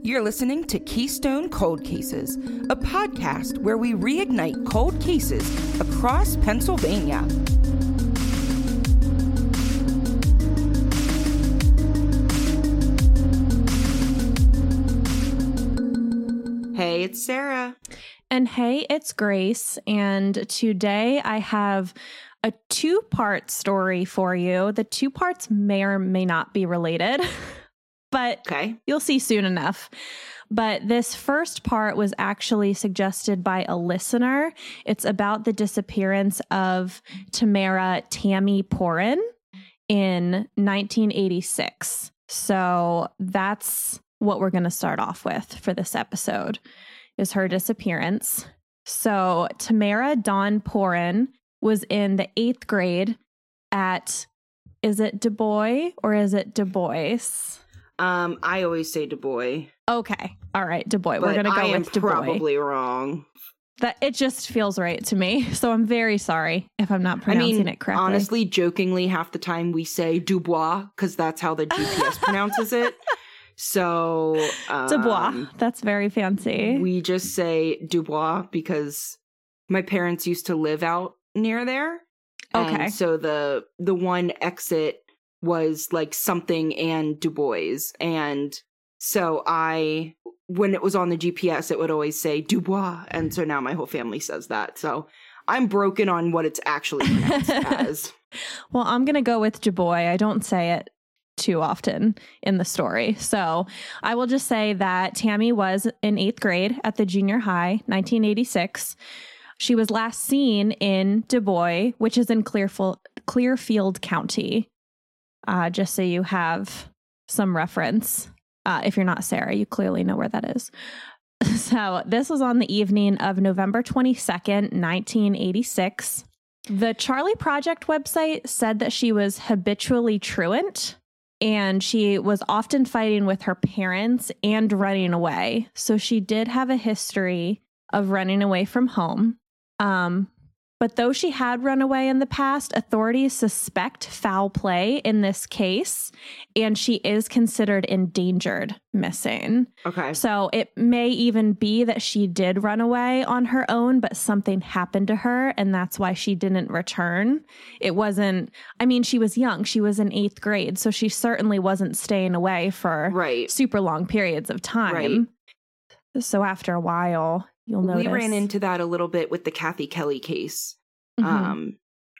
You're listening to Keystone Cold Cases, a podcast where we reignite cold cases across Pennsylvania. Hey, it's Sarah. And hey, it's Grace. And today I have a two part story for you. The two parts may or may not be related, but Okay. you'll see soon enough. But this first part was actually suggested by a listener. It's about the disappearance of Tamara Tammy Porin in 1986. So that's what we're going to start off with for this episode is her disappearance. So Tamara Dawn Porin was in the eighth grade at is it Du Bois or is it Du Bois? Um, I always say Du Bois, Okay. All right, Du Bois. but We're gonna go I am with Du Bois. probably wrong. That it just feels right to me. So I'm very sorry if I'm not I pronouncing mean, it correctly. honestly, jokingly, half the time we say Dubois because that's how the GPS pronounces it. So um, Du Bois. That's very fancy. We just say Dubois because my parents used to live out near there. Okay. so the the one exit was like something and Du Bois. And so I when it was on the GPS it would always say Dubois. And so now my whole family says that. So I'm broken on what it's actually pronounced as. Well, I'm going to go with Du Bois. I don't say it too often in the story. So I will just say that Tammy was in eighth grade at the junior high, 1986. She was last seen in Du Bois, which is in Clearfield County. Uh, just so you have some reference. Uh, if you're not Sarah, you clearly know where that is. So this was on the evening of November 22nd, 1986. The Charlie Project website said that she was habitually truant and she was often fighting with her parents and running away. So she did have a history of running away from home. Um, but though she had run away in the past, authorities suspect foul play in this case, and she is considered endangered missing. Okay. So it may even be that she did run away on her own, but something happened to her, and that's why she didn't return. It wasn't, I mean, she was young. She was in eighth grade, so she certainly wasn't staying away for Right. super long periods of time. Right. So after a while, you'll notice. We ran into that a little bit with the Kathy Kelly case. Mhm. um,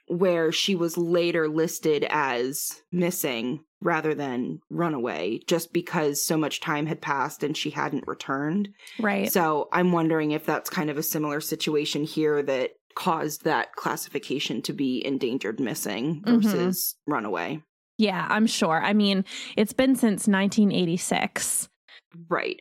where she was later listed as missing rather than runaway, just because so much time had passed and she hadn't returned. right. So I'm wondering if that's kind of a similar situation here that caused that classification to be endangered missing Mhm. versus runaway. yeah, I'm sure. I mean, it's been since 1986. Right.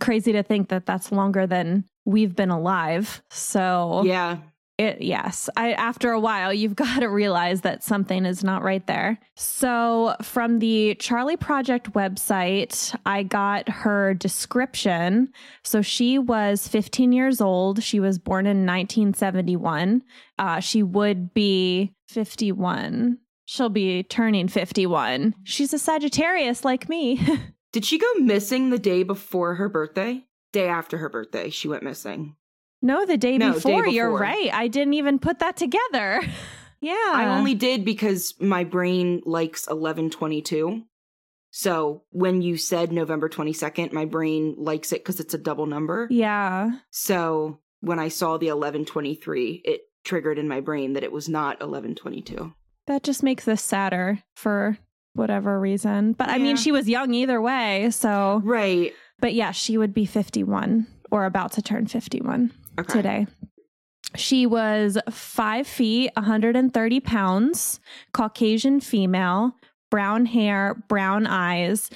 Crazy to think that that's longer than we've been alive. So Yeah. It, yes. I, after a while, you've got to realize that something is not right there. So, from the Charlie Project website, I got her description. So, she was 15 years old. She was born in 1971. Uh, she would be 51. She'll be turning 51. She's a Sagittarius like me. Did she go missing the day before her birthday? Day after her birthday, she went missing. no, the day, No, day before. You're right. I didn't even put that together. yeah. I only did because my brain likes 1122. So when you said November 22nd, my brain likes it because it's a double number. Yeah. So when I saw the 1123, it triggered in my brain that it was not 1122. That just makes this sadder for whatever reason. But I mean, she was young either way. So, Right. But yeah, she would be 51 or about to turn 51 Okay. today. She was five feet, 130 pounds, Caucasian female, brown hair, brown eyes,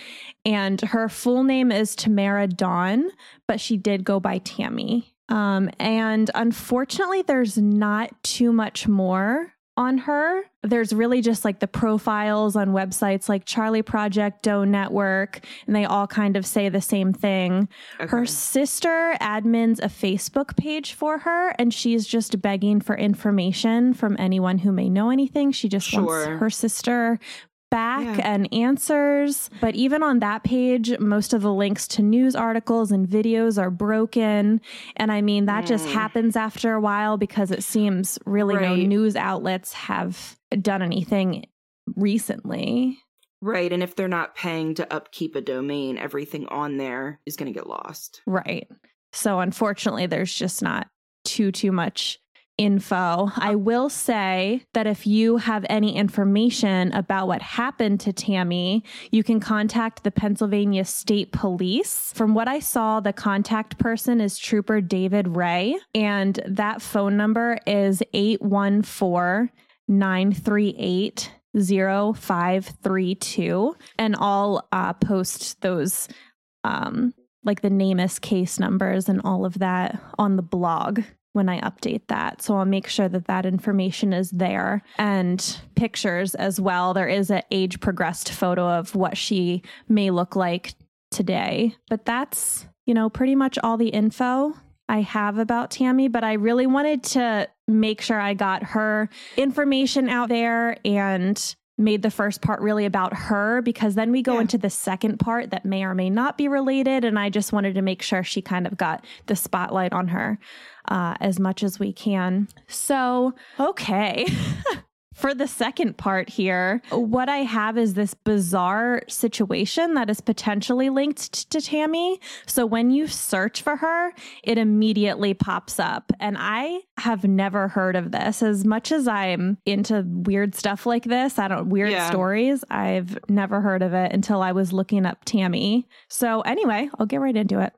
and her full name is Tamara Dawn, but she did go by Tammy. Um, and unfortunately, there's not too much more on her. There's really just like the profiles on websites like Charlie Project, Doe Network, and they all kind of say the same thing. Okay. Her sister admins a Facebook page for her, and she's just begging for information from anyone who may know anything. She just Sure. wants her sister back Yeah. and answers. But even on that page, most of the links to news articles and videos are broken. And I mean, that just Mm. happens after a while because it seems really no news outlets have done anything recently. Right. And if they're not paying to upkeep a domain, everything on there is going to get lost. Right. So unfortunately, there's just not too, too much info. I will say that if you have any information about what happened to Tammy, you can contact the Pennsylvania State Police. From what I saw, the contact person is Trooper David Ray, and that phone number is 814 938 0532. And I'll uh, post those um, like the NamUs case numbers and all of that on the blog when I update that. So I'll make sure that that information is there and pictures as well. There is an age progressed photo of what she may look like today. But that's, you know, pretty much all the info I have about Tammy, but I really wanted to make sure I got her information out there and made the first part really about her because then we go Yeah. into the second part that may or may not be related. And I just wanted to make sure she kind of got the spotlight on her uh, as much as we can. So, okay. For the second part here, what I have is this bizarre situation that is potentially linked to Tammy. So when you search for her, it immediately pops up. And I have never heard of this. As much as I'm into weird stuff like this, I don't weird Yeah. stories, I've never heard of it until I was looking up Tammy. So anyway, I'll get right into it.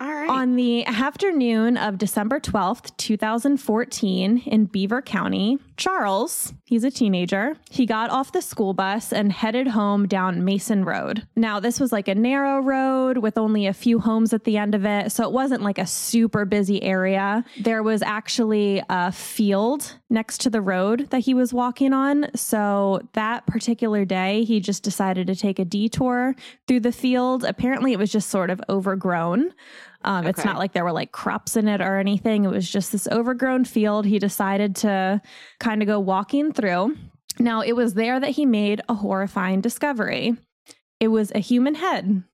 On the afternoon of December 12th, 2014, in Beaver County, Charles, he's a teenager, he got off the school bus and headed home down Mason Road. Now, this was like a narrow road with only a few homes at the end of it, so it wasn't like a super busy area. There was actually a field next to the road that he was walking on. So that particular day, he just decided to take a detour through the field. Apparently, it was just sort of overgrown. Um, It's not like there were like crops in it or anything. It was just this overgrown field. He decided to kind of go walking through. Now, it was there that he made a horrifying discovery. It was a human head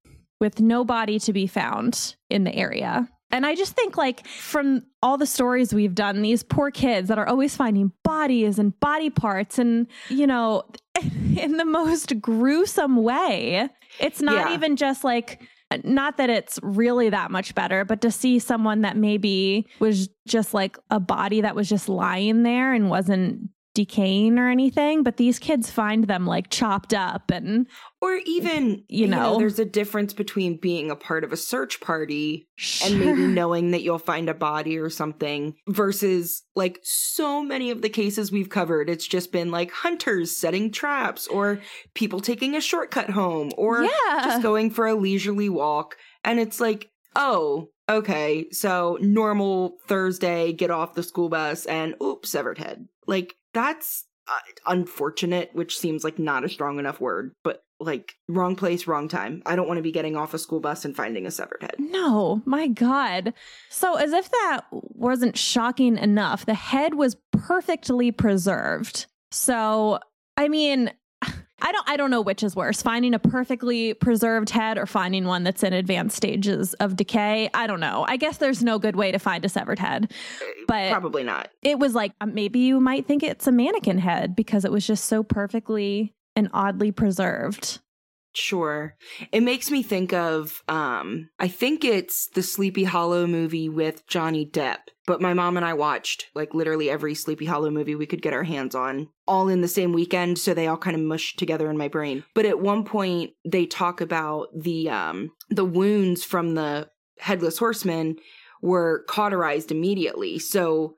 with no body to be found in the area. And I just think, like, from all the stories we've done, these poor kids that are always finding bodies and body parts and, you know, in the most gruesome way. It's not Yeah. even just like, not that it's really that much better, but to see someone that maybe was just like a body that was just lying there and wasn't decaying or anything. But these kids find them like chopped up and or even, You know. there's a difference between being a part of a search party and maybe knowing that you'll find a body or something versus like so many of the cases we've covered it's just been like hunters setting traps or people taking a shortcut home or yeah. just going for a leisurely walk and it's like oh okay so normal thursday get off the school bus and oops severed head like that's uh, unfortunate which seems like not a strong enough word but like wrong place wrong time i don't want to be getting off a school bus and finding a severed head No, my God. So, as if that wasn't shocking enough, the head was perfectly preserved. So, I mean, I don't I don't know which is worse, finding a perfectly preserved head or finding one that's in advanced stages of decay. I don't know. I guess there's no good way to find a severed head. But probably not it was like uh, maybe you might think it's a mannequin head because it was just so perfectly and oddly preserved. Sure. It makes me think of um I think it's the Sleepy Hollow movie with Johnny Depp. But my mom and I watched like literally every Sleepy Hollow movie we could get our hands on all in the same weekend so they all kind of mushed together in my brain. But at one point they talk about the um the wounds from the headless horseman were cauterized immediately. So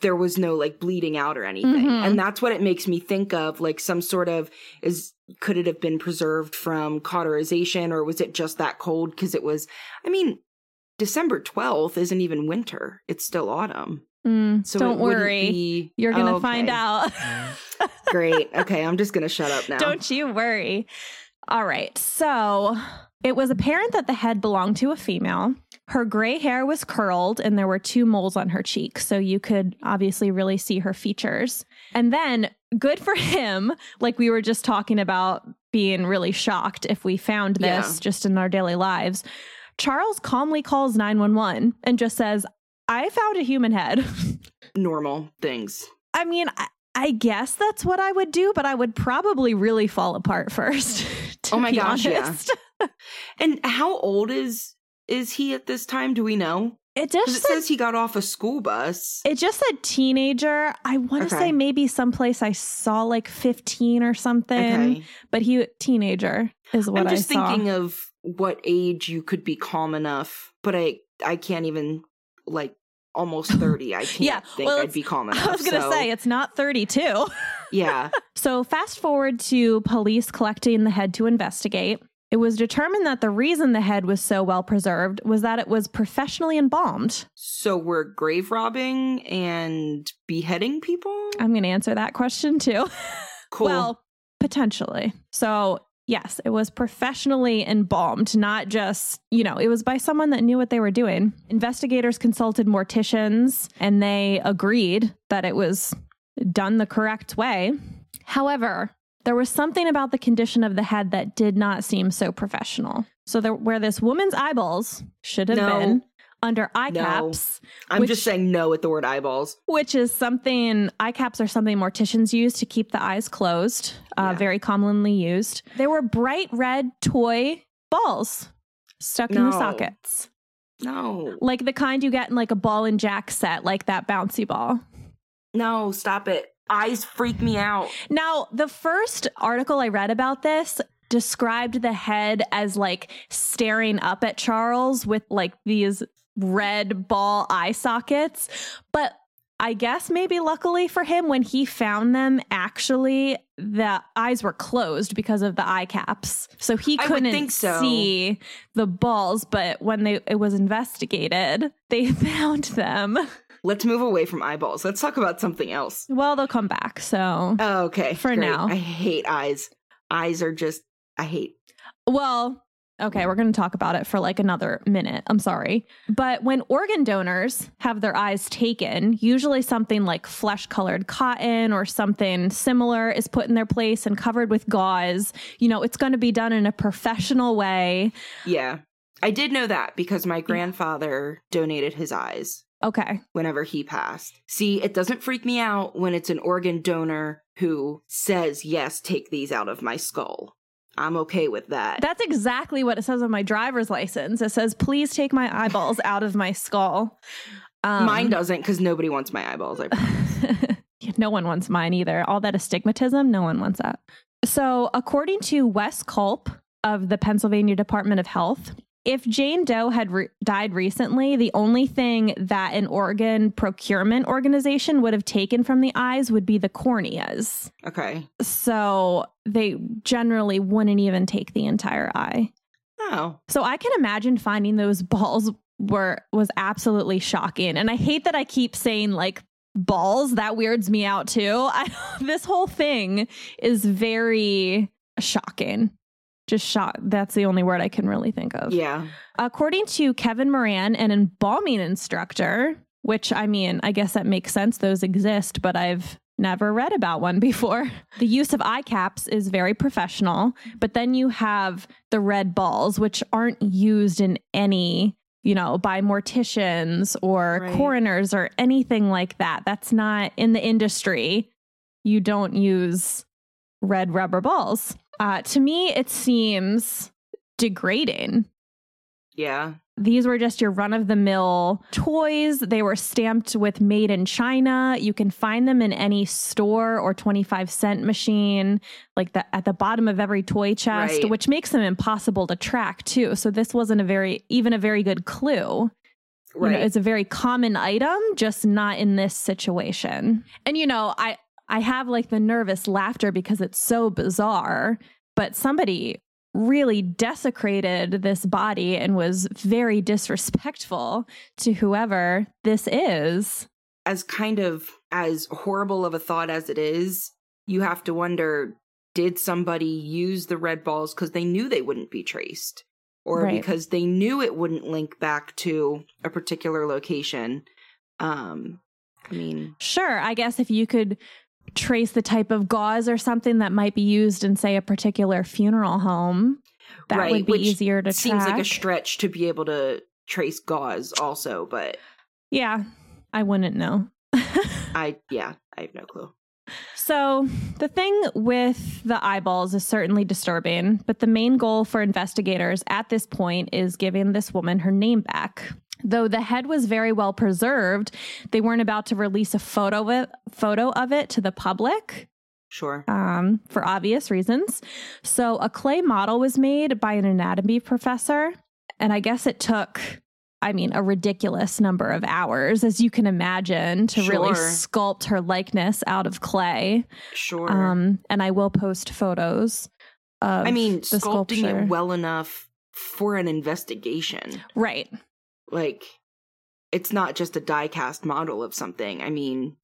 there was no like bleeding out or anything. Mhm. And that's what it makes me think of like some sort of is could it have been preserved from cauterization or was it just that cold because it was I mean December 12th isn't even winter. It's still autumn. Mm, So don't worry. be- You're going to Okay. find out. Great. Okay, I'm just going to shut up now. Don't you worry. All right. So It was apparent that the head belonged to a female. Her gray hair was curled and there were two moles on her cheeks, so you could obviously really see her features. And then, good for him, like we were just talking about being really shocked if we found this Yeah. just in our daily lives. Charles calmly calls 911 and just says, I found a human head. Normal things. I mean, I, I guess that's what I would do, but I would probably really fall apart first. Oh my gosh, yeah. And how old is is he at this time? Do we know? It just it said, says he got off a school bus. it just said teenager. I want to Okay. say maybe someplace I saw like 15 or something, Okay. but he teenager is what I'm just I thinking of what age you could be calm enough, but I I can't even like almost 30. I can't Yeah, think well, I'd be calm enough. I was going to so, say it's not 32. yeah. So, fast forward to police collecting the head to investigate. It was determined that the reason the head was so well preserved was that it was professionally embalmed. So we're grave robbing and beheading people? I'm going to answer that question too. Cool. Well, potentially. So, yes, it was professionally embalmed, not just, you know, it was by someone that knew what they were doing. Investigators consulted morticians and they agreed that it was done the correct way. However, there was something about the condition of the head that did not seem so professional. So, there, where this woman's eyeballs should have No. been under eye No. caps, I'm which- just saying no at the word eyeballs. which is something eye caps are something morticians use to keep the eyes closed uh, Yeah. very commonly used they were bright red toy balls stuck in the sockets No. like the kind you get in like a ball and jack set like that bouncy ball No, stop it. Eyes freak me out. now the first article i read about this described the head as like staring up at charles with like these red ball eye sockets but I guess maybe luckily for him, when he found them, actually the eyes were closed because of the eye caps, so he couldn't so. see the balls. But when they it was investigated, they found them. Let's move away from eyeballs. Let's talk about something else. Well, they'll come back. So, Oh, okay. For great. now. I hate eyes. Eyes are just I hate. well, okay, we're going to talk about it for like another minute. I'm sorry, but when organ donors have their eyes taken, usually something like flesh-colored cotton or something similar is put in their place and covered with gauze. You know, it's going to be done in a professional way. Yeah. I did know that because my grandfather donated his eyes Okay. whenever he passed. See, it doesn't freak me out when it's an organ donor who says, "Yes, take these out of my skull." I'm okay with that. That's exactly what it says on my driver's license. It says, "Please take my eyeballs out of my skull." Um, Mine doesn't because nobody wants my eyeballs. I no one wants mine either. All that astigmatism, no one wants that. So, according to Wes Culp of the Pennsylvania Department of Health, if Jane Doe had re- died recently, the only thing that an organ procurement organization would have taken from the eyes would be the corneas. okay. So, they generally wouldn't even take the entire eye. Oh, So I can imagine finding those balls were was absolutely shocking. And I hate that I keep saying like balls. That weirds me out too. I, this whole thing is very shocking. Just shock. That's the only word I can really think of. yeah. According to Kevin Moran, an embalming instructor, which I mean, I guess that makes sense. Those exist, but I've never read about one before. The use of eye caps is very professional, but then you have the red balls, which aren't used in any, you know, by morticians or Right. coroners or anything like that. That's not in the industry. You don't use red rubber balls. Uh, to me, it seems degrading Yeah. these were just your run of the mill toys. They were stamped with made in China. You can find them in any store or 25 cent machine, like the, at the bottom of every toy chest, Right. which makes them impossible to track too. So this wasn't a very, even a very good clue. You Right. know, it's a very common item, just not in this situation. And you know, I I have like the nervous laughter because it's so bizarre, but somebody really desecrated this body and was very disrespectful to whoever this is. as kind of as horrible of a thought as it is, you have to wonder did somebody use the red balls because they knew they wouldn't be traced? or Right. because they knew it wouldn't link back to a particular location. Um, I mean, Sure, I guess if you could trace the type of gauze or something that might be used in, say, a particular funeral home, that Right, would be easier to track. seems like a stretch to be able to trace gauze also, but yeah, I wouldn't know. I yeah, I have no clue. So, the thing with the eyeballs is certainly disturbing, but the main goal for investigators at this point is giving this woman her name back. Though the head was very well preserved, they weren't about to release a photo of it, photo of it to the public Sure. um, for obvious reasons. So, a clay model was made by an anatomy professor, and I guess it took. I mean, a ridiculous number of hours, as you can imagine, to really sculpt her likeness out of clay. Sure. Um, and I will post photos of I mean, the sculpting sculpture. it well enough for an investigation. right. Like, it's not just a die cast model of something. I mean,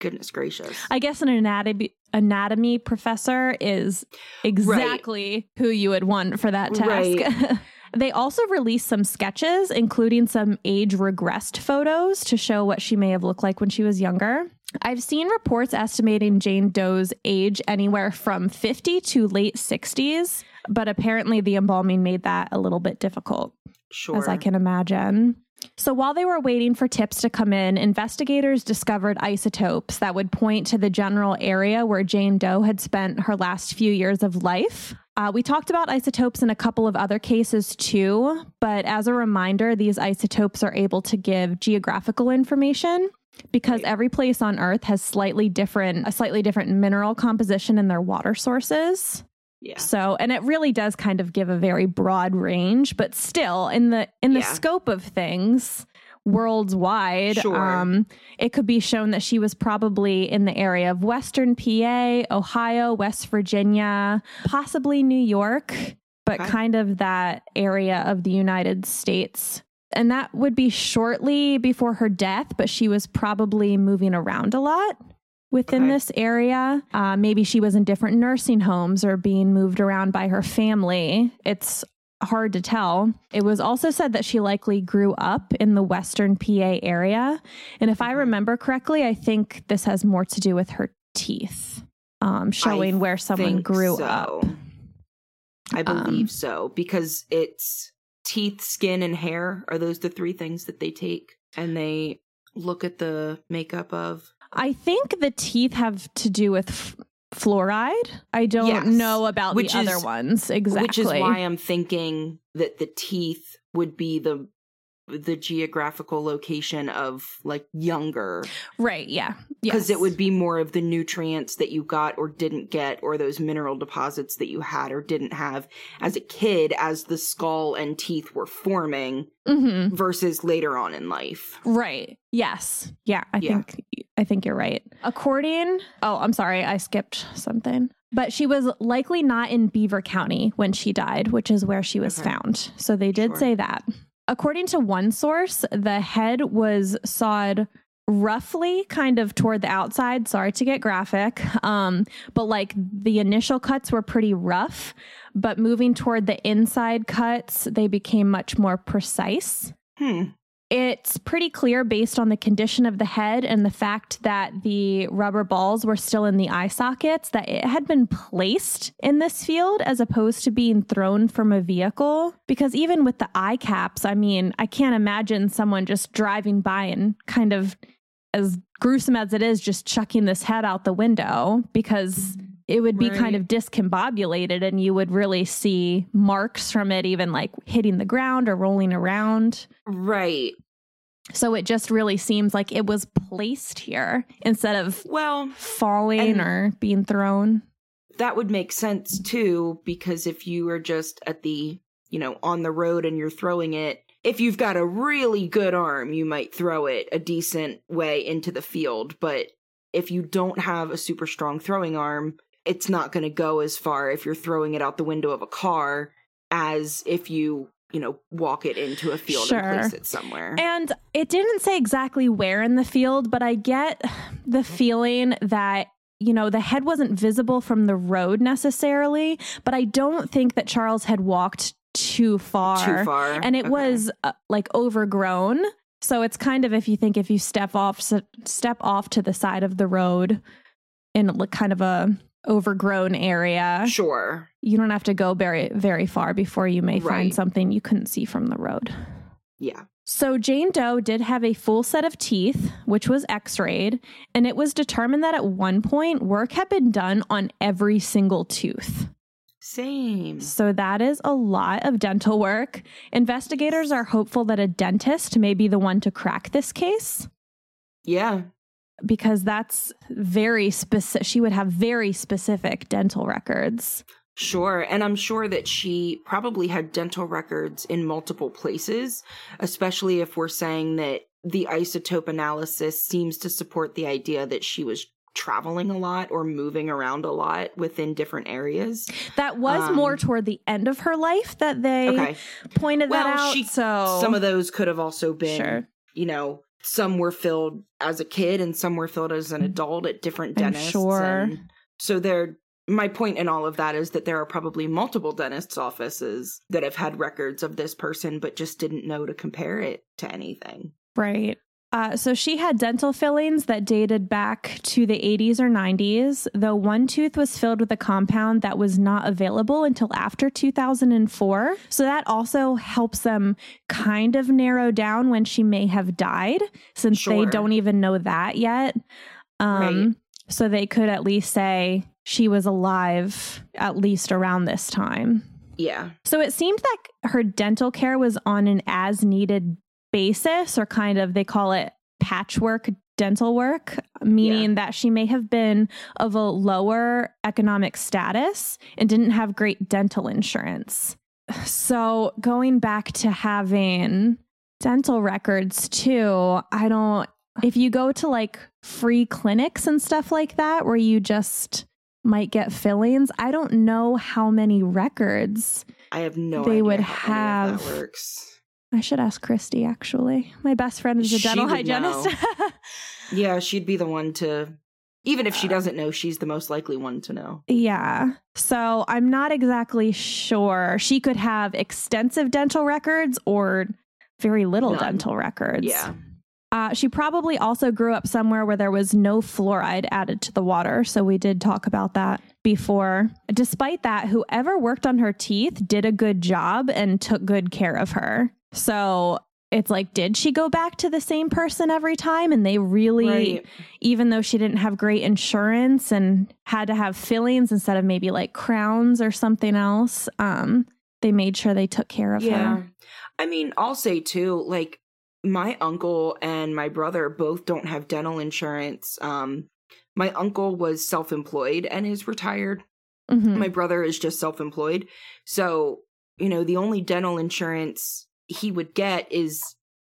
goodness gracious. I guess an anatomy anatomy professor is exactly who you would want for that task. Right. they also released some sketches, including some age regressed photos to show what she may have looked like when she was younger. I've seen reports estimating Jane Doe's age anywhere from 50 to late 60s, but apparently the embalming made that a little bit difficult. Sure. as I can imagine. So while they were waiting for tips to come in, investigators discovered isotopes that would point to the general area where Jane Doe had spent her last few years of life. Uh, we talked about isotopes in a couple of other cases too, but as a reminder, these isotopes are able to give geographical information because Right. every place on Earth has slightly different a slightly different mineral composition in their water sources. Yeah. So, and it really does kind of give a very broad range, but still in the in the Yeah. scope of things worldwide, Sure. um, it could be shown that she was probably in the area of Western PA, Ohio, West Virginia, possibly New York, but Okay. kind of that area of the United States. And that would be shortly before her death, but she was probably moving around a lot within Okay. this area. Uh, maybe she was in different nursing homes or being moved around by her family. It's hard to tell. It was also said that she likely grew up in the Western PA area. And if I Mhm. remember correctly, I think this has more to do with her teeth, um, showing where someone grew so. up. I believe Um, so because it's teeth, skin, and hair. Are those the three things that they take and they look at the makeup of? I think the teeth have to do with f- fluoride. I don't Yes, know about which the other ones exactly. Which is why I'm thinking that the teeth would be the the geographical location of like younger right, yeah. because Yes. it would be more of the nutrients that you got or didn't get or those mineral deposits that you had or didn't have as a kid as the skull and teeth were forming Mhm. versus later on in life. Right. Yes. Yeah, I Yeah. think I think you're right. According Oh, I'm sorry, I skipped something. But she was likely not in Beaver County when she died, which is where she was Okay. found. So they did Sure. say that. According to one source, the head was sawed roughly kind of toward the outside sorry to get graphic um but like the initial cuts were pretty rough but moving toward the inside cuts they became much more precise Hmm. It's pretty clear based on the condition of the head and the fact that the rubber balls were still in the eye sockets that it had been placed in this field as opposed to being thrown from a vehicle. Because even with the eye caps, I mean, I can't imagine someone just driving by and kind of, as gruesome as it is, just chucking this head out the window because mm-hmm. It would be kind of discombobulated and you would really see marks from it even like hitting the ground or rolling around. Right. So it just really seems like it was placed here instead of Well, falling or being thrown. that would make sense too because if you are just at the, you know, on the road and you're throwing it, if you've got a really good arm, you might throw it a decent way into the field, but if you don't have a super strong throwing arm, it's not going to go as far if you're throwing it out the window of a car as if you, you know, walk it into a field Sure. and place it somewhere. And it didn't say exactly where in the field, but I get the feeling that you know, the head wasn't visible from the road necessarily, but I don't think that Charles had walked too far. Too far. And it Okay. was uh, like overgrown. So it's kind of if you think if you step off step off to the side of the road in kind of a overgrown area, Sure. you don't have to go very very far before you may find something you couldn't see from the road. Yeah. So Jane Doe did have a full set of teeth, which was x-rayed, and it was determined that at one point work had been done on every single tooth. Same. So that is a lot of dental work. Investigators are hopeful that a dentist may be the one to crack this case Yeah. Because that's very specific. She would have very specific dental records. Sure. And I'm sure that she probably had dental records in multiple places, especially if we're saying that the isotope analysis seems to support the idea that she was traveling a lot or moving around a lot within different areas. That was Um, more toward the end of her life that they Okay. pointed that Well, out. she- so Some of those could have also been, Sure. you know, some were filled as a kid and some were filled as an mm-hmm. adult at different dentists. I'm sure. and so there my point in all of that is that there are probably multiple dentists' offices that have had records of this person but just didn't know to compare it to anything. Right. Uh, so she had dental fillings that dated back to the 80s or 90s, though one tooth was filled with a compound that was not available until after 2004. So that also helps them kind of narrow down when she may have died, since they don't even know that yet. Um, Right. So they could at least say she was alive at least around this time. Yeah. So it seemed like her dental care was on an as needed basis, or kind of they call it patchwork dental work, meaning that she may have been of a lower economic status and didn't have great dental insurance. So going back to having dental records too, I don't, if you go to like free clinics and stuff like that where you just might get fillings, I don't know how many records I have no They would of that have- works. I should ask Christy actually. My best friend is a dental hygienist. Yeah, she'd be the one to even if she doesn't know, she's the most likely one to know. yeah. So I'm not exactly sure. She could have extensive dental records or very little None. dental records. Yeah. Uh, she probably also grew up somewhere where there was no fluoride added to the water. So we did talk about that before. Despite that, whoever worked on her teeth did a good job and took good care of her. So it's like, did she go back to the same person every time? And they really, Right. even though she didn't have great insurance and had to have fillings instead of maybe like crowns or something else, um, they made sure they took care of Yeah. her. I mean, I'll say too, like my uncle and my brother both don't have dental insurance. Um my uncle was self-employed and is retired. Mhm. My brother is just self-employed. So, you know, the only dental insurance he would get is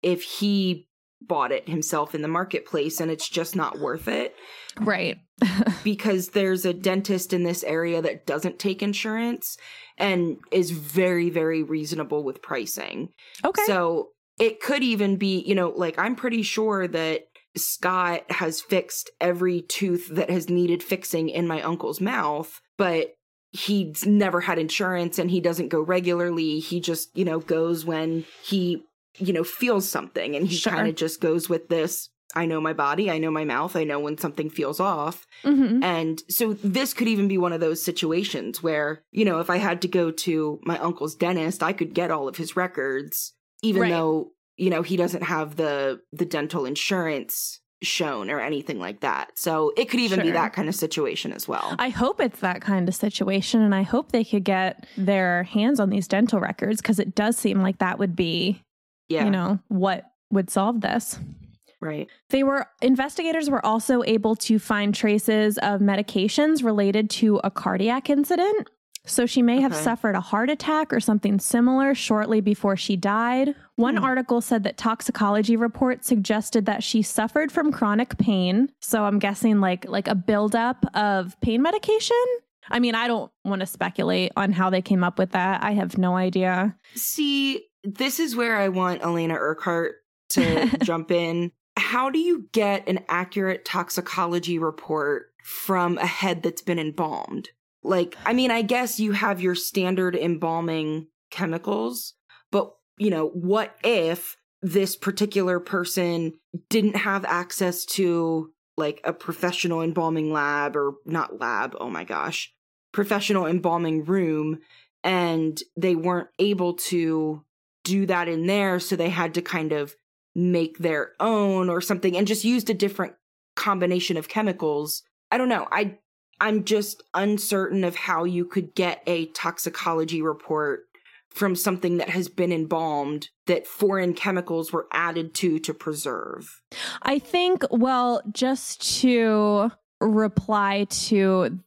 if he bought it himself in the marketplace and it's just not worth it Right. because there's a dentist in this area that doesn't take insurance and is very very reasonable with pricing. okay. So it could even be, you know, like I'm pretty sure that Scott has fixed every tooth that has needed fixing in my uncle's mouth, but he's never had insurance and he doesn't go regularly. He just, you know, goes when he, you know, feels something and he Sure. kind of just goes with this. I know my body, I know my mouth, I know when something feels off. Mhm. And so this could even be one of those situations where, you know, if I had to go to my uncle's dentist, I could get all of his records even Right. though, you know, he doesn't have the the dental insurance shown or anything like that. So it could even be that kind of situation as well. I hope it's that kind of situation, and I hope they could get their hands on these dental records because it does seem like that would be, yeah. you know, what would solve this. right. They were investigators were also able to find traces of medications related to a cardiac incident. So she may have suffered a heart attack or something similar shortly before she died. One Hmm. article said that toxicology reports suggested that she suffered from chronic pain. So I'm guessing like like a buildup of pain medication. I mean, I don't want to speculate on how they came up with that. I have no idea. See, this is where I want Elena Urquhart to jump in. How do you get an accurate toxicology report from a head that's been embalmed? Like, I mean, I guess you have your standard embalming chemicals, but you know, what if this particular person didn't have access to like a professional embalming lab or not lab, oh my gosh, professional embalming room and they weren't able to do that in there so they had to kind of make their own or something and just used a different combination of chemicals. I don't know. I I'm just uncertain of how you could get a toxicology report from something that has been embalmed that foreign chemicals were added to to preserve. I think well just to reply to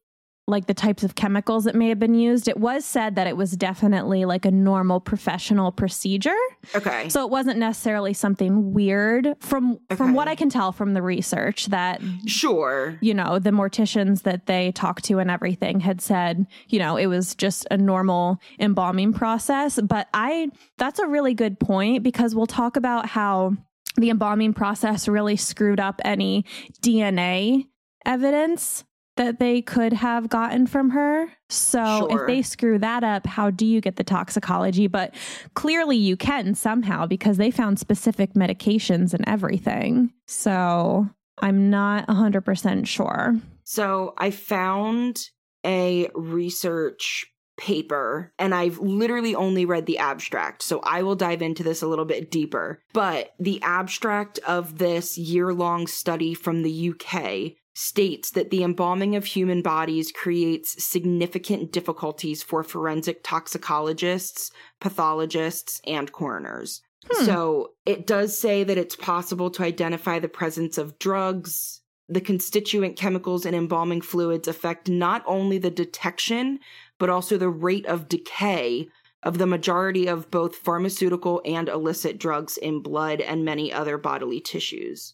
like the types of chemicals that may have been used. It was said that it was definitely like a normal professional procedure. Okay. So it wasn't necessarily something weird from okay. from what I can tell from the research that Sure. You know, the morticians that they talked to and everything had said, you know, it was just a normal embalming process, but I that's a really good point because we'll talk about how the embalming process really screwed up any DNA evidence that they could have gotten from her. So sure. if they screw that up, how do you get the toxicology? But clearly you can somehow because they found specific medications and everything. So I'm not 100% sure. So I found a research paper and I've literally only read the abstract. So I will dive into this a little bit deeper. But the abstract of this year long study from the UK states that the embalming of human bodies creates significant difficulties for forensic toxicologists, pathologists, and coroners. Hmm. So it does say that it's possible to identify the presence of drugs. The constituent chemicals in embalming fluids affect not only the detection, but also the rate of decay of the majority of both pharmaceutical and illicit drugs in blood and many other bodily tissues.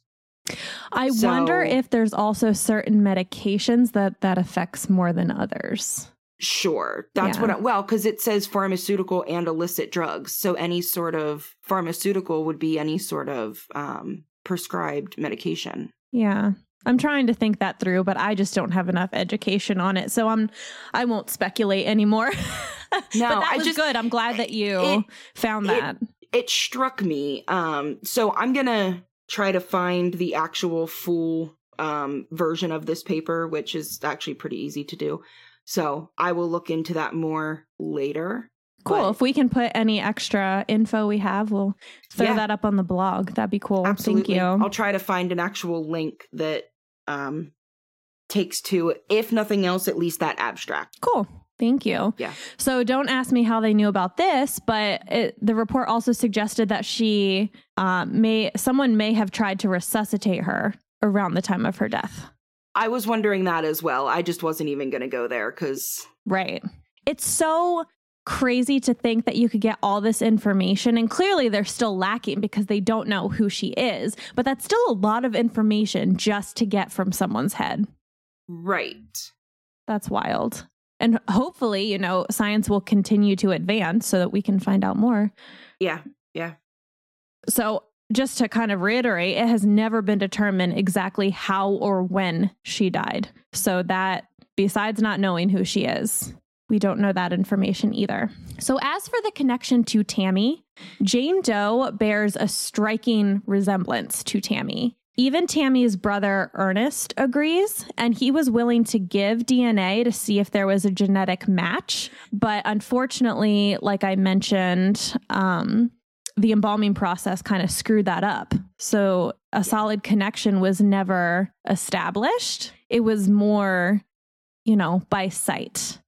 I so, wonder if there's also certain medications that that affects more than others. Sure. That's yeah. what I, well, cuz it says pharmaceutical and illicit drugs. So any sort of pharmaceutical would be any sort of um, prescribed medication. Yeah. I'm trying to think that through, but I just don't have enough education on it. So I'm I won't speculate anymore. no, but that was just, good. I'm glad that you it, found that. It, it struck me. Um so I'm going to try to find the actual full um, version of this paper, which is actually pretty easy to do. So I will look into that more later. Cool. But, if we can put any extra info we have, we'll throw yeah. that up on the blog. That'd be cool. Absolutely. Thank you. I'll try to find an actual link that um, takes to, if nothing else, at least that abstract. Cool. Thank you. Yeah. So don't ask me how they knew about this, but it, the report also suggested that she uh, may someone may have tried to resuscitate her around the time of her death. I was wondering that as well. I just wasn't even going to go there because right. It's so crazy to think that you could get all this information and clearly they're still lacking because they don't know who she is but that's still a lot of information just to get from someone's head right that's wild and hopefully, you know, science will continue to advance so that we can find out more. Yeah. Yeah. So, just to kind of reiterate, it has never been determined exactly how or when she died. So, that besides not knowing who she is, we don't know that information either. So, as for the connection to Tammy, Jane Doe bears a striking resemblance to Tammy. Even Tammy's brother Ernest agrees, and he was willing to give DNA to see if there was a genetic match. But unfortunately, like I mentioned, um, the embalming process kind of screwed that up. So a solid connection was never established. It was more, you know, by sight.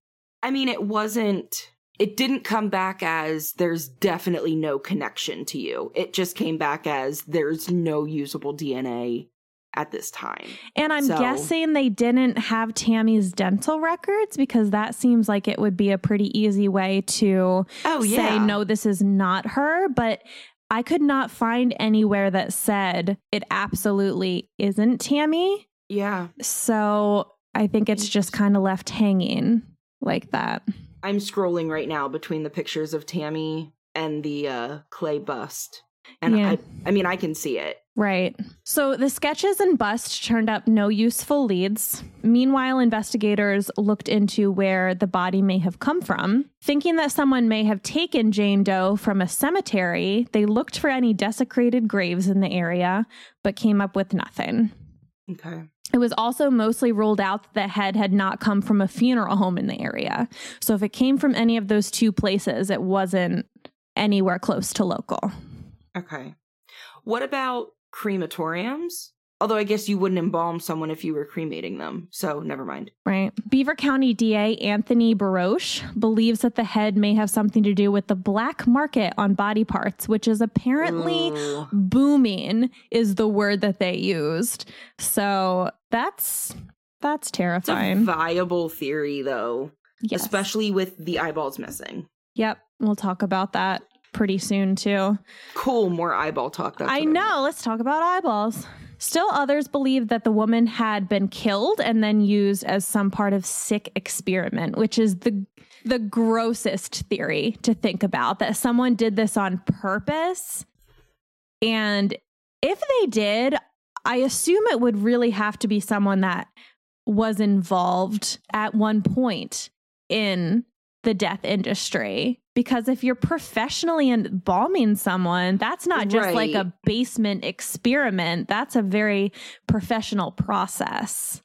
I mean, it wasn't it didn't come back as there's definitely no connection to you. It just came back as there's no usable DNA at this time. And I'm so, guessing they didn't have Tammy's dental records because that seems like it would be a pretty easy way to oh, yeah. say, no, this is not her. But I could not find anywhere that said it absolutely isn't Tammy. Yeah. So I think it's just kind of left hanging like that. I'm scrolling right now between the pictures of Tammy and the uh, clay bust. And yeah. I, I mean, I can see it. Right. So the sketches and bust turned up no useful leads. Meanwhile, investigators looked into where the body may have come from. Thinking that someone may have taken Jane Doe from a cemetery, they looked for any desecrated graves in the area, but came up with nothing. Okay. It was also mostly ruled out that the head had not come from a funeral home in the area. So if it came from any of those two places, it wasn't anywhere close to local. Okay. What about crematoriums? Although I guess you wouldn't embalm someone if you were cremating them. So never mind. Right. Beaver County DA Anthony Berosh believes that the head may have something to do with the black market on body parts, which is apparently Ooh. booming is the word that they used. So that's that's It's a terrifying. viable theory, though, Yes. especially with the eyeballs missing. Yep. We'll talk about that pretty soon too. Cool, more eyeball talk. That's I know. Let's talk about eyeballs. Still, others believe that the woman had been killed and then used as some part of sick experiment, which is the the grossest theory to think about. That someone did this on purpose, and if they did, I assume it would really have to be someone that was involved at one point in the death industry. Because if you're professionally embalming someone that's not just like a basement experiment. That's a very professional process.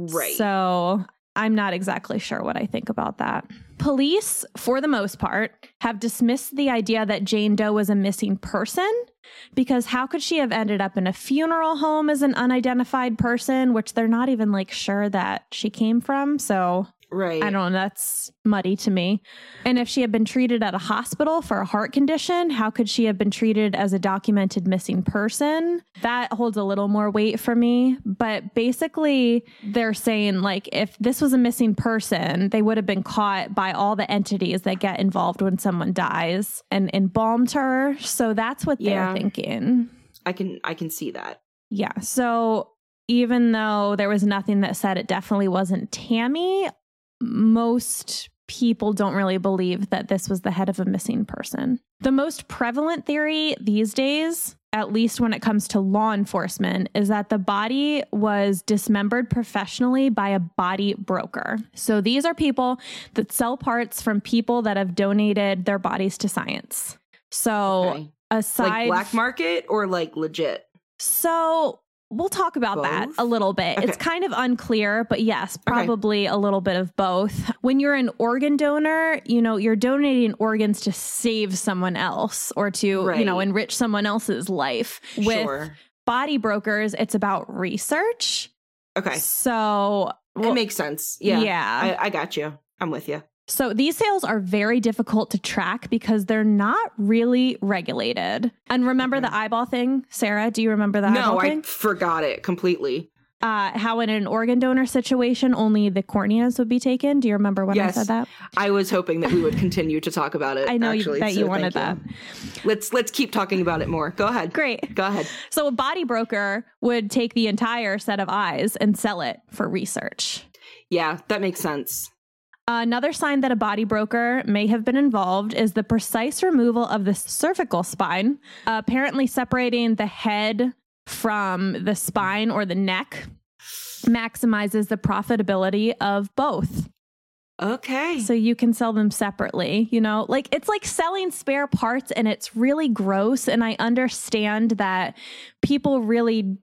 Right. so i'm not exactly sure what i think about that. Police for the most part have dismissed the idea that jane doe was a missing person because how could she have ended up in a funeral home as an unidentified person which they're not even like sure that she came from? So right. I don't know. That's muddy to me. And if she had been treated at a hospital for a heart condition, how could she have been treated as a documented missing person? That holds a little more weight for me. But basically, they're saying, like, if this was a missing person, they would have been caught by all the entities that get involved when someone dies and embalmed her. So that's what they're thinking. I can I can see that. Yeah. So even though there was nothing that said it definitely wasn't Tammy, most people don't really believe that this was the head of a missing person. The most prevalent theory these days, at least when it comes to law enforcement, is that the body was dismembered professionally by a body broker. So these are people that sell parts from people that have donated their bodies to science. So Okay. aside Like black market or like legit? so we'll talk about that a little bit. Okay. It's kind of unclear, but yes, probably a little bit of both. When you're an organ donor, you know, you're donating organs to save someone else or to, you know, enrich someone else's life. With sure. body brokers, it's about research. Okay. So, well, it makes sense. Yeah. yeah. I, I got you. I'm with you. So these sales are very difficult to track because they're not really regulated. And remember the eyeball thing, Sarah? Do you remember that? No, I forgot it completely. uh, how in an organ donor situation only the corneas would be taken. Do you remember when Yes. I said that? I was hoping that we would continue to talk about it. I know you- actually, that so you wanted you. Let's let's keep talking about it more. Go ahead. Great. Go ahead. So a body broker would take the entire set of eyes and sell it for research. Yeah, that makes sense. Another sign that a body broker may have been involved is the precise removal of the cervical spine, apparently separating the head from the spine or the neck maximizes the profitability of both. Okay. So you can sell them separately, you know? Like it's like selling spare parts and it's really gross and I understand that people really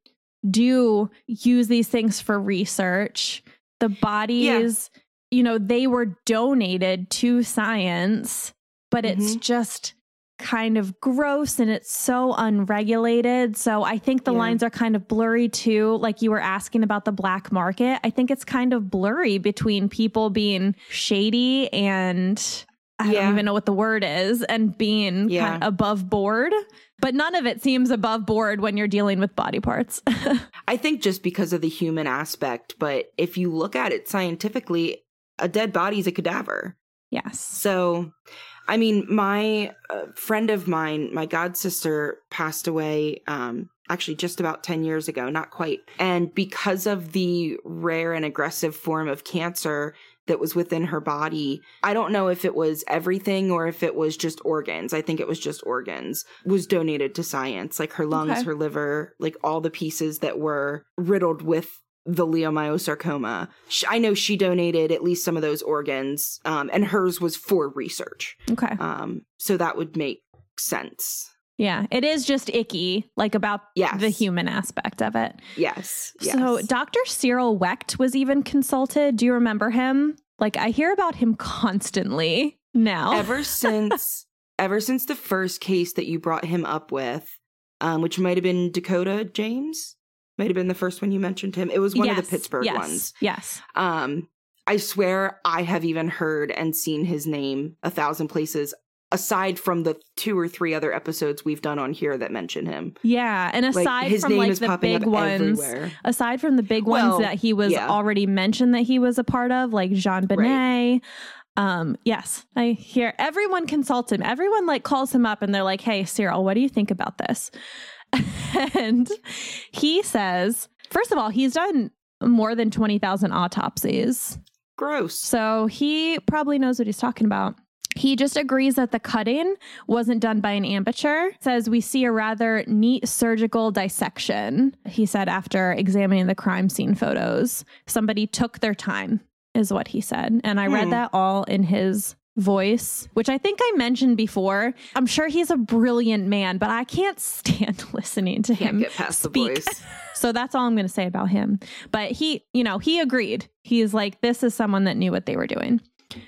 do use these things for research. The bodies, you know, they were donated to science, but it's mm-hmm. just kind of gross and it's so unregulated. So I think the Yeah. lines are kind of blurry too. Like you were asking about the black market. I think it's kind of blurry between people being shady and I Yeah. don't even know what the word is and being Yeah. kind of above board. But none of it seems above board when you're dealing with body parts. I think just because of the human aspect, but if you look at it scientifically, a dead body is a cadaver. yes. So, I mean, my uh, friend of mine, my god sister, passed away um, actually just about 10 years ago, not quite. And because of the rare and aggressive form of cancer, that was within her body. I don't know if it was everything or if it was just organs. I think it was just organs was donated to science, like her lungs, Okay. her liver, like all the pieces that were riddled with the leiomyosarcoma. I know she donated at least some of those organs, um, and hers was for research. Okay. Um, so that would make sense. Yeah, it is just icky, like about Yes. the human aspect of it. Yes. yes. So, Dr. Cyril Wecht was even consulted. Do you remember him? Like, I hear about him constantly now. ever since ever since the first case that you brought him up with, um, which might have been Dakota James, might have been the first one you mentioned him. It was one of the Pittsburgh yes, ones. Yes. Um, I swear I have even heard and seen his name a thousand places. Aside from the two or three other episodes we've done on here that mention him, Yeah. And like aside his from name like is the popping big up ones, everywhere. aside from the big ones that he was yeah. already mentioned that he was a part of, like JonBenét. Um, yes, I hear everyone consults him. Everyone like calls him up and they're like, Hey, Cyril, what do you think about this? and he says, first of all, he's done more than 20,000 autopsies. Gross. So he probably knows what he's talking about. He just agrees that the cutting wasn't done by an amateur. Says we see a rather neat surgical dissection. He said after examining the crime scene photos, somebody took their time, is what he said. And I read Hmm. that all in his voice, which I think I mentioned before. I'm sure he's a brilliant man, but I can't stand listening to Can't him get past speak. the voice. so that's all I'm going to say about him. But he, you know, he agreed. He's like, this is someone that knew what they were doing.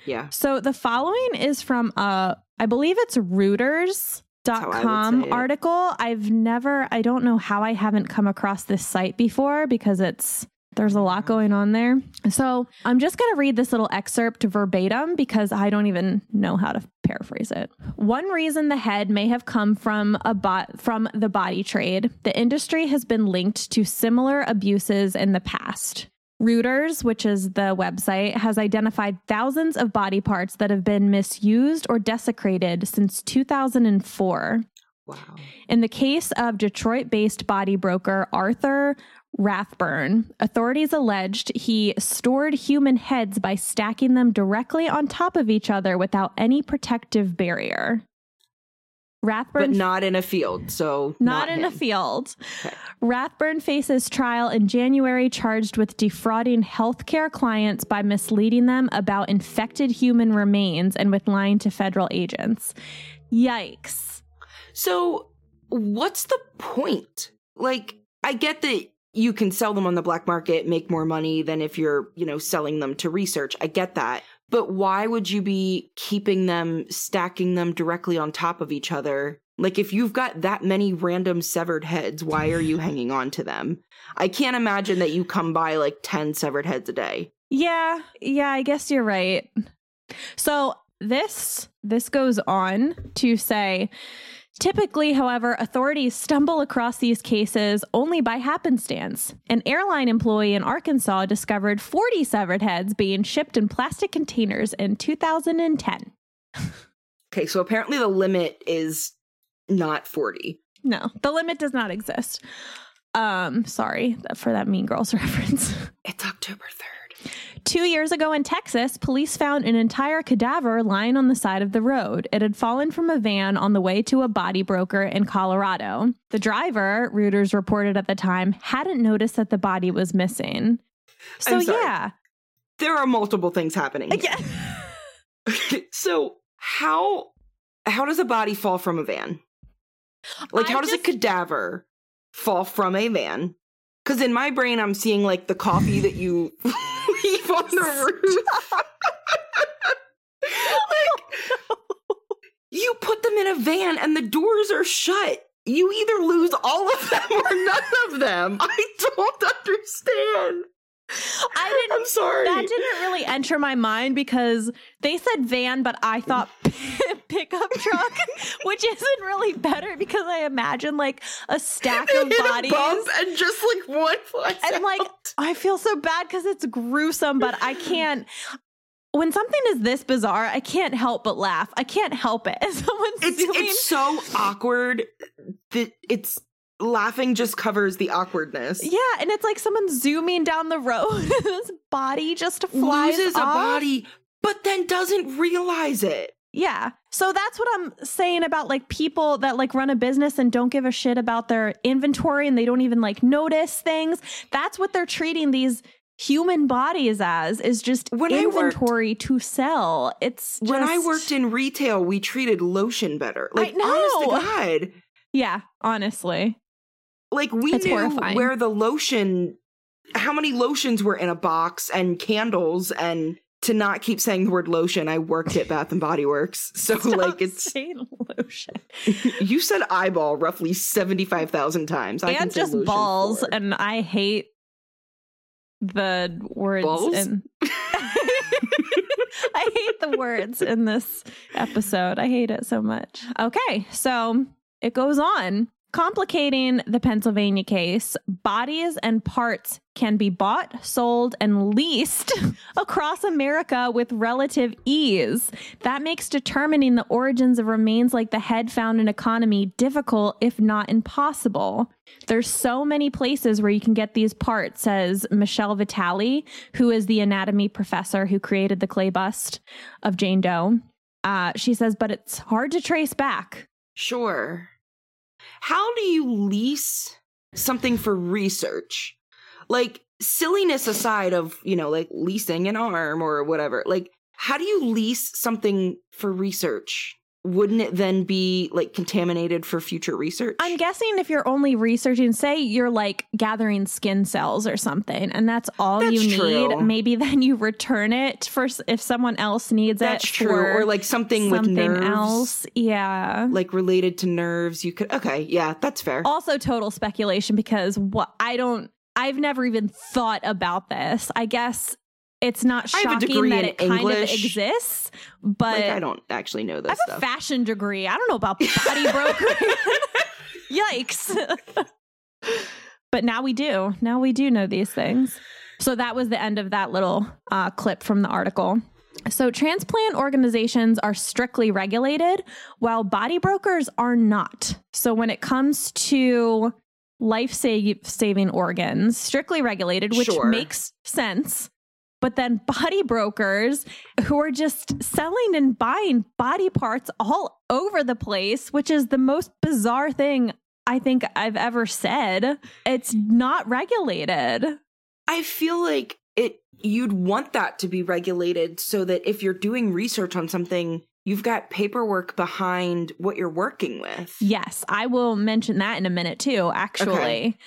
Yeah. So the following is from, uh, I believe it's how dot com article. I've never, I don't know how I haven't come across this site before because it's, there's a lot going on there. So I'm just going to read this little excerpt verbatim because I don't even know how to paraphrase it. One reason the head may have come from a bot from the body trade, the industry has been linked to similar abuses in the past. Reuters, which is the website, has identified thousands of body parts that have been misused or desecrated since 2004. Wow. In the case of Detroit based body broker Arthur Rathburn, authorities alleged he stored human heads by stacking them directly on top of each other without any protective barrier. Rathburn But not in a field. So not, in a field. Okay. Rathburn faces trial in January charged with defrauding healthcare clients by misleading them about infected human remains and with lying to federal agents. Yikes. So, what's the point? Like, I get that you can sell them on the black market, make more money than if you're, you know, selling them to research. I get that. But why would you be keeping them, stacking them directly on top of each other? Like, if you've got that many random severed heads, why are you hanging on to them? I can't imagine that you come by like 10 severed heads a day. Yeah, yeah, I guess you're right. So this this goes on to say Typically, however, authorities stumble across these cases only by happenstance. An airline employee in Arkansas discovered 40 severed heads being shipped in plastic containers in 2010. Okay, so apparently the limit is not 40. No, the limit does not exist. Um, sorry for that Mean Girls reference. It's October 3rd. Two years ago in Texas, police found an entire cadaver lying on the side of the road. It had fallen from a van on the way to a body broker in Colorado. The driver, Reuters reported at the time, hadn't noticed that the body was missing. So, yeah. There are multiple things happening. here. Yeah. so how how does a body fall from a van? Like I how does just- a cadaver fall from a van? Because in my brain, I'm seeing like the coffee that you on the roof. like you put them in a van and the doors are shut. You either lose all of them or none of them. I don't understand. I didn't I'm sorry. That didn't really enter my mind because they said van, but I thought pickup truck, which isn't really better because I imagine like a stack They of bodies. and just like one And like, out. I feel so bad because it's gruesome, but I can't. When something is this bizarre, I can't help but laugh. I can't help it. Someone's it's doing. it's so awkward that it's laughing just covers the awkwardness. Yeah, and it's like someone zooming down the road. this body just flies Loses off. a body, but then doesn't realize it. Yeah. So that's what I'm saying about like people that like run a business and don't give a shit about their inventory and they don't even like notice things. That's what they're treating these human bodies as is just When I worked- inventory to sell. It's just, When I worked in retail, we treated lotion better. Like, know. honest to God, Yeah, honestly. like we It's knew horrifying. where the lotion, how many lotions were in a box and candles, and to not keep saying the word lotion, I worked at Bath and Body Works, so Stop like it's saying lotion. you said eyeball roughly seventy five thousand times. I can and say just balls and I hate the words Balls? in I hate the words in this episode. I hate it so much. Okay, so it goes on. Complicating the Pennsylvania case, bodies and parts can be bought, sold, and leased across America with relative ease. That makes determining the origins of remains like the head found in economy difficult, if not impossible. There's so many places where you can get these parts, says Michelle Vitale, who is the anatomy professor who created the clay bust of Jane Doe. Uh, she says, but it's hard to trace back. Sure. How do you lease something for research? Like silliness aside of, you know, like leasing an arm or whatever. Like how do you lease something for research? Wouldn't it then be like contaminated for future research? I'm guessing if you're only researching, say you're like gathering skin cells or something, and that's all That's you true. need, maybe then you return it for if someone else needs it. That's it. true. Or like something, something with nerves. else. Yeah. Like related to nerves. You could okay, yeah, that's fair. also total speculation because what I don't I've never even thought about this. I guess it's not I shocking that it kind of exists, but like I don't actually know I this have stuff. a fashion degree. I don't know about body brokering. Yikes. but now we do. Now we do know these things. So that was the end of that little uh, clip from the article. So, transplant organizations are strictly regulated, while body brokers are not. So, when it comes to life saving organs, strictly regulated, which Sure. makes sense. But then body brokers who are just selling and buying body parts all over the place, which is the most bizarre thing I think I've ever said. It's not regulated. I feel like it you'd want that to be regulated so that if you're doing research on something, you've got paperwork behind what you're working with. Yes, I will mention that in a minute too, actually. Okay.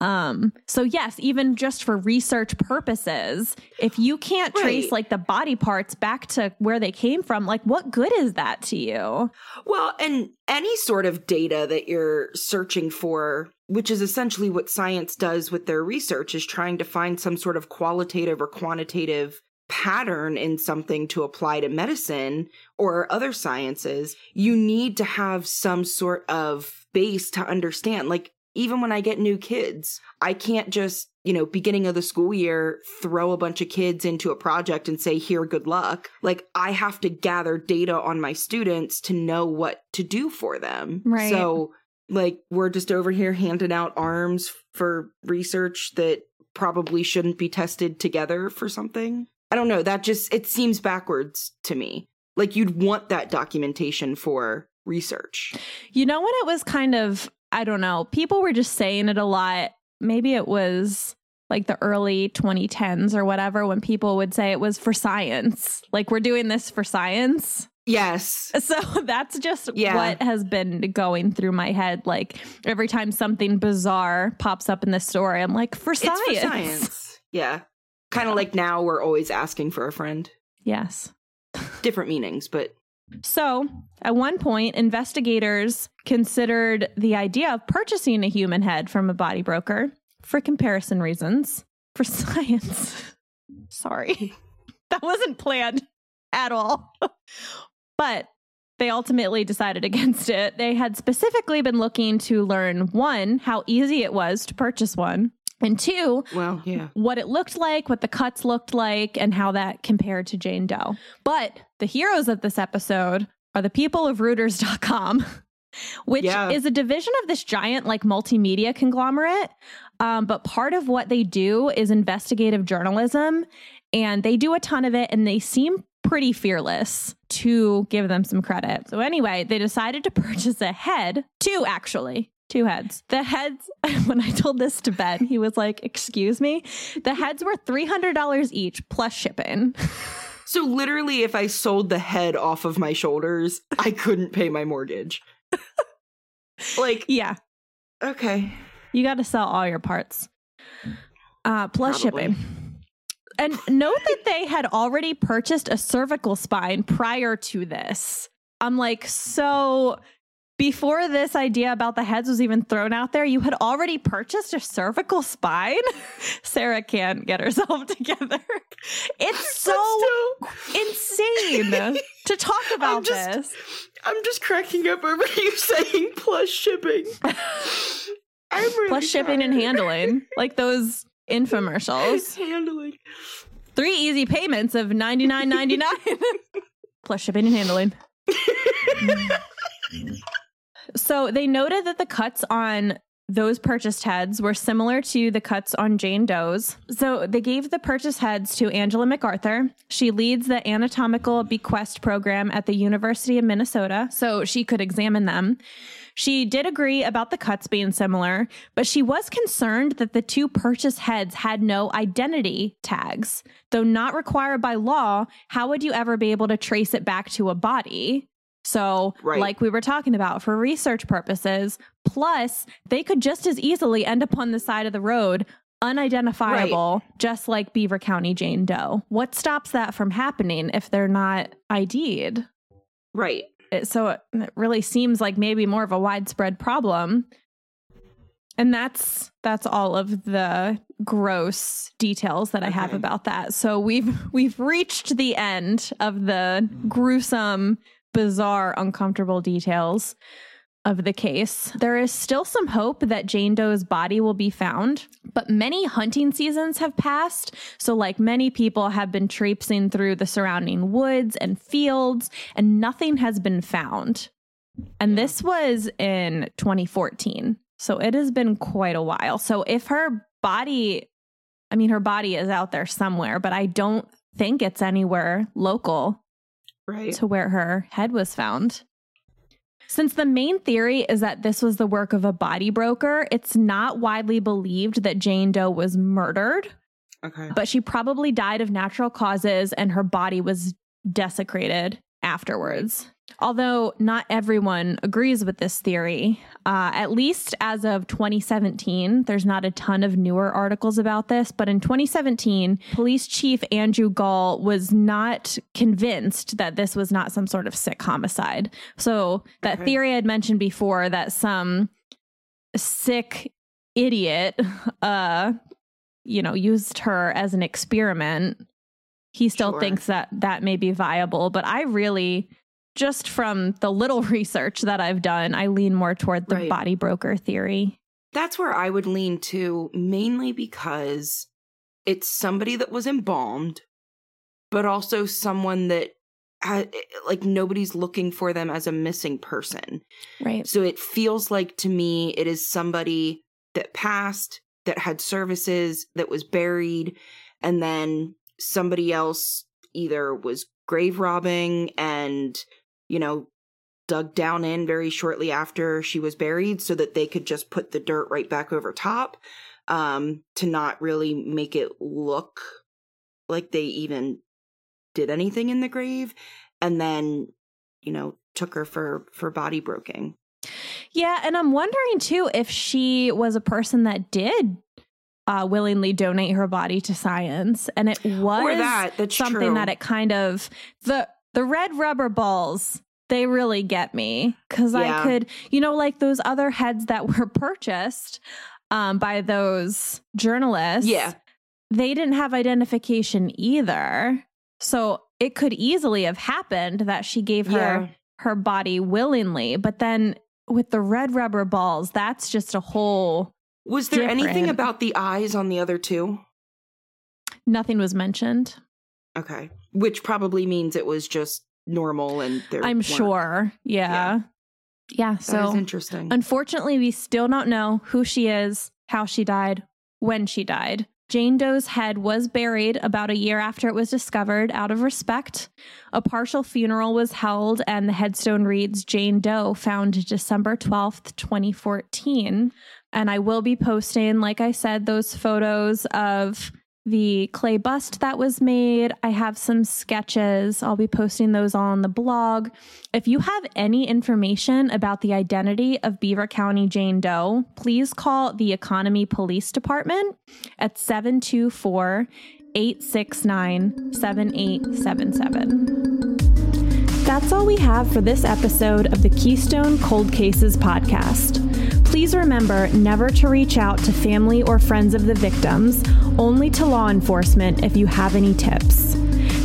Um, so yes, even just for research purposes, if you can't trace like the body parts back to where they came from, like what good is that to you? Well, and any sort of data that you're searching for, which is essentially what science does with their research, is trying to find some sort of qualitative or quantitative pattern in something to apply to medicine or other sciences. You need to have some sort of base to understand. Like, even when I get new kids, I can't just, you know, beginning of the school year, throw a bunch of kids into a project and say, here, good luck. Like, I have to gather data on my students to know what to do for them. Right. So, like, we're just over here handing out arms for research that probably shouldn't be tested together for something. I don't know. That just, it seems backwards to me. Like, you'd want that documentation for research. You know when it was kind of I don't know, people were just saying it a lot. Maybe it was like the early 2010s or whatever when people would say it was for science. Like we're doing this for science. Yes. So that's just Yeah. what has been going through my head. Like every time something bizarre pops up in the story, I'm like, for science. It's for science. Yeah. Kind of like now we're always asking for a friend. Yes. Different meanings, but So, at one point, investigators considered the idea of purchasing a human head from a body broker for comparison reasons for science. Sorry, that wasn't planned at all. but they ultimately decided against it. They had specifically been looking to learn one, how easy it was to purchase one, and two, well, yeah. what it looked like, what the cuts looked like, and how that compared to Jane Doe. But the heroes of this episode are the people of Reuters.com. which Yeah. is a division of this giant like multimedia conglomerate. Um, but part of what they do is investigative journalism, and they do a ton of it, and they seem pretty fearless to give them some credit. So anyway, they decided to purchase a head, two actually. Two heads. The heads, when I told this to Ben, he was like, Excuse me? The heads were $300 each plus shipping. So literally, if I sold the head off of my shoulders, I couldn't pay my mortgage. like, yeah, okay. you got to sell all your parts uh, plus Probably. shipping. And note that they had already purchased a cervical spine prior to this. I'm like, so before this idea about the heads was even thrown out there, you had already purchased a cervical spine? Sarah can't get herself together. It's so insane to talk about just- this. I'm just cracking up over you saying plus shipping. I'm really Plus shipping and handling, like those infomercials. handling. Three easy payments of ninety nine ninety nine, plus shipping and handling. So they noted that the cuts on those purchased heads were similar to the cuts on Jane Doe's. So they gave the purchased heads to Angela McArthur. She leads the anatomical bequest program at the University of Minnesota, so she could examine them. She did agree about the cuts being similar, but she was concerned that the two purchased heads had no identity tags. Though not required by law, how would you ever be able to trace it back to a body? So, Right. like we were talking about, for research purposes, plus they could just as easily end up on the side of the road unidentifiable, just like Beaver County Jane Doe. What stops that from happening if they're not ID'd? Right. It- so it, it really seems like maybe more of a widespread problem. And that's that's all of the gross details that I have about that. So we've we've reached the end of the gruesome, bizarre, uncomfortable details of the case. There is still some hope that Jane Doe's body will be found, but many hunting seasons have passed. So, like many people have been traipsing through the surrounding woods and fields, and nothing has been found. And this was in 2014. So, it has been quite a while. So, if her body, I mean, her body is out there somewhere, but I don't think it's anywhere local Right. to where her head was found. Since the main theory is that this was the work of a body broker, it's not widely believed that Jane Doe was murdered, Okay. but she probably died of natural causes and her body was desecrated afterwards. Although not everyone agrees with this theory, uh, at least as of 2017, there's not a ton of newer articles about this. But in 2017, Police Chief Andrew Gall was not convinced that this was not some sort of sick homicide. So that Okay. theory I'd mentioned before that some sick idiot, uh, you know, used her as an experiment. He still Sure. thinks that that may be viable, but I really just from the little research that I've done, I lean more toward the Right. body broker theory. That's where I would lean to, mainly because it's somebody that was embalmed, but also someone that, ha- eh, like, nobody's looking for them as a missing person. Right. So it feels like to me it is somebody that passed, that had services, that was buried, and then somebody else either was grave robbing and, you know, dug down in very shortly after she was buried so that they could just put the dirt right back over top um to not really make it look like they even did anything in the grave and then you know took her for for body broking Yeah, and I'm wondering too if she was a person that did uh, willingly donate her body to science, and it was that something true. that it kind of the the red rubber balls they really get me because Yeah. I could you know like those other heads that were purchased um, by those journalists. yeah they didn't have identification either, so it could easily have happened that she gave her yeah her body willingly, but then with the red rubber balls, that's just a whole was there anything about the eyes on the other two nothing was mentioned. Okay which probably means it was just normal and there I'm sure. Yeah. Yeah. Yeah. That is So interesting. unfortunately, we still don't know who she is, how she died, when she died. Jane Doe's head was buried about a year after it was discovered out of respect. A partial funeral was held, and the headstone reads Jane Doe, found December 12th, 2014. And I will be posting, like I said, those photos of the clay bust that was made. I have some sketches. I'll be posting those on the blog. If you have any information about the identity of Beaver County Jane Doe, please call the Economy Police Department at 724 869 7877. That's all we have for this episode of the Keystone Cold Cases podcast. Please remember never to reach out to family or friends of the victims, only to law enforcement if you have any tips.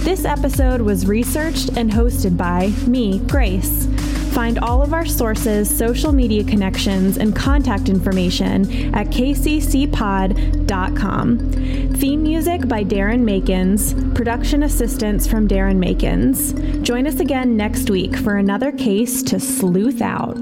This episode was researched and hosted by me, Grace. Find all of our sources, social media connections, and contact information at kccpod.com. Theme music by Darren Makins, production assistance from Darren Makins. Join us again next week for another case to sleuth out.